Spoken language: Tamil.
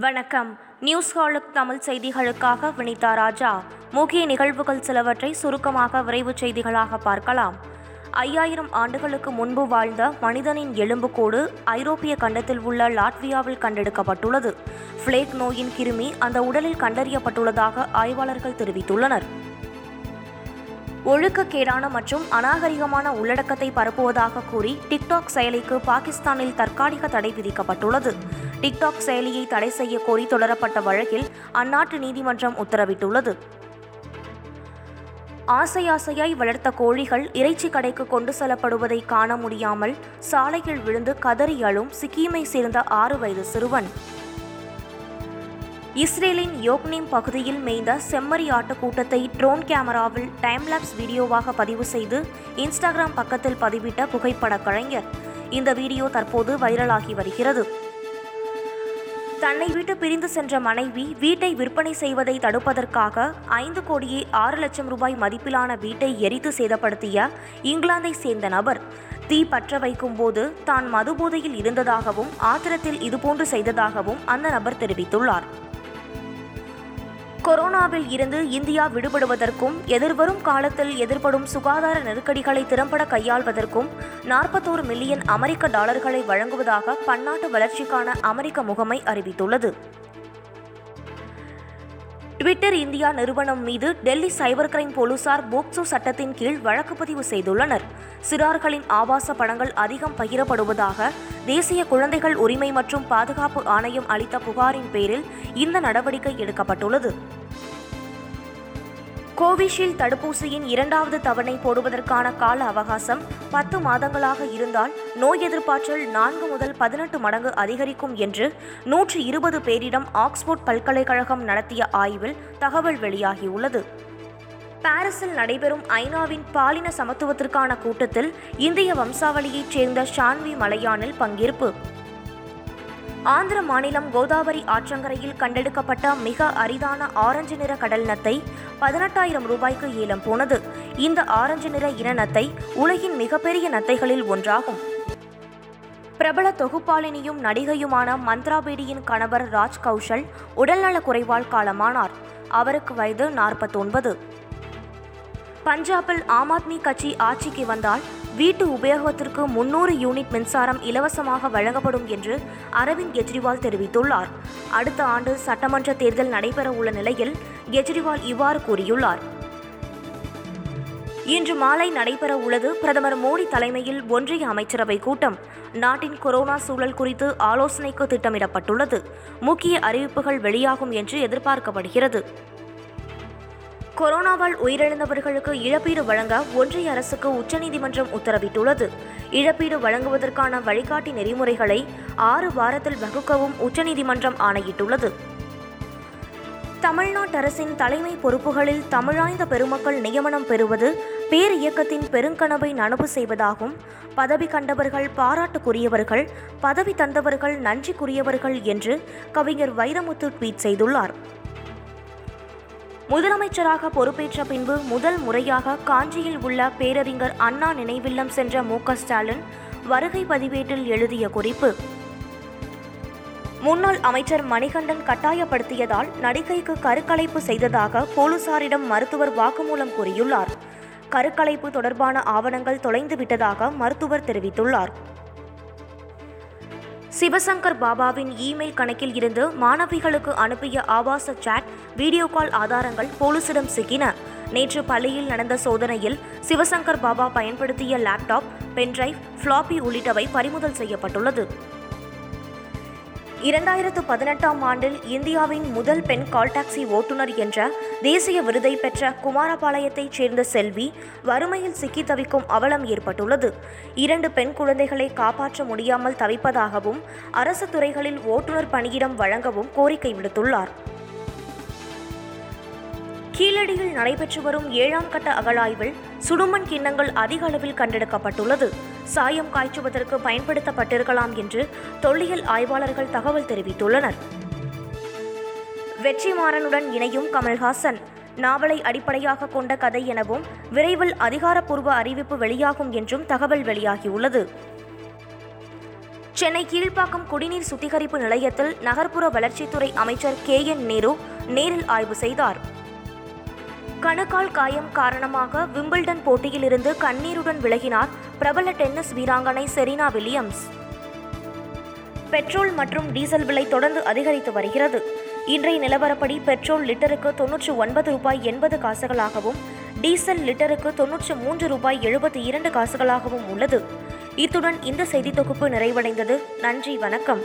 வணக்கம். நியூஸ் ஹாலுக் தமிழ் செய்திகளுக்காக வினிதா ராஜா. முக்கிய நிகழ்வுகள் சிலவற்றை சுருக்கமாக விரைவுச் செய்திகளாக பார்க்கலாம். ஐயாயிரம் ஆண்டுகளுக்கு முன்பு வாழ்ந்த மனிதனின் எலும்புக்கூடு ஐரோப்பிய கண்டத்தில் உள்ள லாட்வியாவில் கண்டெடுக்கப்பட்டுள்ளது. ஃப்ளேக் நோயின் கிருமி அந்த உடலில் கண்டறியப்பட்டுள்ளதாக ஆய்வாளர்கள் தெரிவித்துள்ளனர். ஒழுக்கக்கேடான மற்றும் அநாகரிகமான உள்ளடக்கத்தை பரப்புவதாக கூறி டிக்டாக் செயலிக்கு பாகிஸ்தானில் தற்காலிக தடை விதிக்கப்பட்டுள்ளது. டிக்டாக் செயலியை தடை செய்ய கோரி தொடரப்பட்ட வழக்கில் அந்நாட்டு நீதிமன்றம் உத்தரவிட்டுள்ளது. ஆசை ஆசையாய் வளர்த்த கோழிகள் இறைச்சி கடைக்கு கொண்டு செல்லப்படுவதை காண முடியாமல் சாலையில் விழுந்து கதறி அழும் சிக்கிமை சேர்ந்த ஆறு வயது சிறுவன். இஸ்ரேலின் யோக்னிம் பகுதியில் மேய்ந்த செம்மறி ஆட்டு கூட்டத்தை ட்ரோன் கேமராவில் டைம்லாப்ஸ் வீடியோவாக பதிவு செய்து இன்ஸ்டாகிராம் பக்கத்தில் பதிவிட்ட புகைப்படக் கலைஞர். இந்த வீடியோ தற்போது வைரலாகி வருகிறது. தன்னை விட்டு பிரிந்து சென்ற மனைவி வீட்டை விற்பனை செய்வதை தடுப்பதற்காக ஐந்து கோடியே ஆறு லட்சம் ரூபாய் மதிப்பிலான வீட்டை எரித்து சேதப்படுத்திய இங்கிலாந்தை சேர்ந்த நபர். தீ பற்ற வைக்கும் போது தான் மதுபோதையில் இருந்ததாகவும் ஆத்திரத்தில் இதுபோன்று செய்ததாகவும் அந்த நபர் தெரிவித்துள்ளார். கொரோனாவில் இருந்து இந்தியா விடுபடுவதற்கும் எதிர்வரும் காலத்தில் எதிர்படும் சுகாதார நெருக்கடிகளை திறம்பட கையாள்வதற்கும் நாற்பத்தோரு மில்லியன் அமெரிக்க டாலர்களை வழங்குவதாக பன்னாட்டு வளர்ச்சிக்கான அமெரிக்க முகமை அறிவித்துள்ளது. ட்விட்டர் இந்தியா நிறுவனம் மீது டெல்லி சைபர் கிரைம் போலீசார் போக்சோ சட்டத்தின் கீழ் வழக்கு பதிவு செய்துள்ளனர். சிறார்களின் ஆபாச படங்கள் அதிகம் பகிரப்படுவதாக தேசிய குழந்தைகள் உரிமை மற்றும் பாதுகாப்பு ஆணையம் அளித்த புகாரின் பேரில் இந்த நடவடிக்கை எடுக்கப்பட்டுள்ளது. கோவிஷீல்டு தடுப்பூசியின் இரண்டாவது தவணை போடுவதற்கான கால அவகாசம் பத்து மாதங்களாக இருந்தால் நோய் எதிர்ப்பாற்றல் நான்கு முதல் பதினெட்டு மடங்கு அதிகரிக்கும் என்று நூற்று இருபது பேரிடம் ஆக்ஸ்போர்ட் பல்கலைக்கழகம் நடத்திய ஆய்வில் தகவல் வெளியாகியுள்ளது. பாரிஸில் நடைபெறும் ஐநாவின் பாலின சமத்துவத்திற்கான கூட்டத்தில் இந்திய வம்சாவளியைச் சேர்ந்த ஷான்வி மலையானில் பங்கேற்பு. ஆந்திர மாநிலம் கோதாவரி ஆற்றங்கரையில் கண்டெடுக்கப்பட்ட மிக அரிதான ஆரஞ்சு நிற கடல் நத்தை பதினெட்டாயிரம் ரூபாய்க்கு ஏலம் போனது. இந்த ஆரஞ்சு நிற இன நத்தை உலகின் மிகப்பெரிய நத்தைகளில் ஒன்றாகும். பிரபல தொகுப்பாளினியும் நடிகையுமான மந்த்ரா பேடியின் கணவர் ராஜ் கௌஷல் உடல்நலக் குறைவால் காலமானார். அவருக்கு வயது நாற்பத்தொன்பது. பஞ்சாபில் ஆம் ஆத்மி கட்சி ஆட்சிக்கு வந்தால் வீட்டு உபயோகத்திற்கு முன்னூறு யூனிட் மின்சாரம் இலவசமாக வழங்கப்படும் என்று அரவிந்த் கெஜ்ரிவால் தெரிவித்துள்ளார். அடுத்த ஆண்டு சட்டமன்ற தேர்தல் நடைபெற உள்ள நிலையில் கெஜ்ரிவால் இவ்வாறு கூறியுள்ளார். இன்று மாலை நடைபெற உள்ளது பிரதமர் மோடி தலைமையில் ஒன்றிய அமைச்சரவை கூட்டம். நாட்டின் கொரோனா சூழல் குறித்து ஆலோசனைக்கு திட்டமிடப்பட்டுள்ளது. முக்கிய அறிவிப்புகள் வெளியாகும் என்று எதிர்பார்க்கப்படுகிறது. கொரோனாவால் உயிரிழந்தவர்களுக்கு இழப்பீடு வழங்க ஒன்றிய அரசுக்கு உச்சநீதிமன்றம் உத்தரவிட்டுள்ளது. இழப்பீடு வழங்குவதற்கான வழிகாட்டி நெறிமுறைகளை ஆறு வாரத்தில் வகுக்கவும் உச்சநீதிமன்றம் ஆணையிட்டுள்ளது. தமிழ்நாட்டு அரசின் தலைமை பொறுப்புகளில் தமிழாய்ந்த பெருமக்கள் நியமனம் பெறுவது பேர் இயக்கத்தின் பெருங்கனவை நனவு செய்வதாகும். பதவி கண்டவர்கள் பாராட்டுக்குரியவர்கள் பதவி தந்தவர்கள் நன்றிக்குரியவர்கள் என்று கவிஞர் வைரமுத்து ட்வீட் செய்துள்ளார். முதலமைச்சராக பொறுப்பேற்ற பின்பு முதல் முறையாக காஞ்சியில் உள்ள பேரறிஞர் அண்ணா நினைவில்லம் சென்ற மு ஸ்டாலின் வருகை பதிவேட்டில் எழுதிய குறிப்பு. முன்னாள் அமைச்சர் மணிகண்டன் கட்டாயப்படுத்தியதால் நடிகைக்கு கருக்கலைப்பு செய்ததாக போலீசாரிடம் மருத்துவர் வாக்குமூலம் கூறியுள்ளார். கருக்கலைப்பு தொடர்பான ஆவணங்கள் தொலைந்து விட்டதாக மருத்துவர் தெரிவித்துள்ளார். சிவசங்கர் பாபாவின் இமெயில் கணக்கில் இருந்து மாணவிகளுக்கு அனுப்பிய ஆபாச சாட் வீடியோ கால் ஆதாரங்கள் போலீசிடம் சிக்கின. நேற்று பள்ளியில் நடந்த சோதனையில் சிவசங்கர் பாபா பயன்படுத்திய லேப்டாப் பென்டிரைவ் ஃப்ளாப்பி உள்ளிட்டவை பறிமுதல் செய்யப்பட்டுள்ளது. இரண்டாயிரத்து பதினெட்டாம் ஆண்டில் இந்தியாவின் முதல் பெண் கால் டாக்ஸி ஓட்டுநர் என்ற தேசிய விருதை பெற்ற குமாரபாளையத்தைச் சேர்ந்த செல்வி வறுமையில் சிக்கி தவிக்கும் அவலம் ஏற்பட்டுள்ளது. இரண்டு பெண் குழந்தைகளை காப்பாற்ற முடியாமல் தவிப்பதாகவும் அரசு துறைகளில் ஓட்டுநர் பணியிடம் வழங்கவும் கோரிக்கை விடுத்துள்ளார். கீழடியில் நடைபெற்று வரும் ஏழாம் கட்ட அகழாய்வில் சுடுமண் கிண்ணங்கள் அதிக அளவில் கண்டெடுக்கப்பட்டுள்ளது. சாயம் காய்ச்சுவதற்கு பயன்படுத்தப்பட்டிருக்கலாம் என்று தொல்லியல் ஆய்வாளர்கள் தகவல் தெரிவித்துள்ளனர். வெற்றிமாறனுடன் இணையும் கமல்ஹாசன் நாவலை அடிப்படையாக கொண்ட கதை எனவும் விரைவில் அதிகாரப்பூர்வ அறிவிப்பு வெளியாகும் என்றும் தகவல் வெளியாகியுள்ளது. சென்னை கீழ்ப்பாக்கம் குடிநீர் சுத்திகரிப்பு நிலையத்தில் நகர்ப்புற வளர்ச்சித்துறை அமைச்சர் கே என் நேரு நேரில் ஆய்வு செய்தார். கணுக்கால் காயம் காரணமாக விம்பிள்டன் போட்டியிலிருந்து கண்ணீருடன் விலகினார் பிரபல டென்னிஸ் வீராங்கனை செரீனா வில்லியம்ஸ். பெட்ரோல் மற்றும் டீசல் விலை தொடர்ந்து அதிகரித்து வருகிறது. இன்றைய நிலவரப்படி பெட்ரோல் லிட்டருக்கு தொன்னூற்று ஒன்பது ரூபாய் எண்பது காசுகளாகவும் டீசல் லிட்டருக்கு தொன்னூற்று மூன்று ரூபாய் எழுபத்தி இரண்டு காசுகளாகவும் உள்ளது. இத்துடன் இந்த செய்தி தொகுப்பு நிறைவடைந்தது. நன்றி வணக்கம்.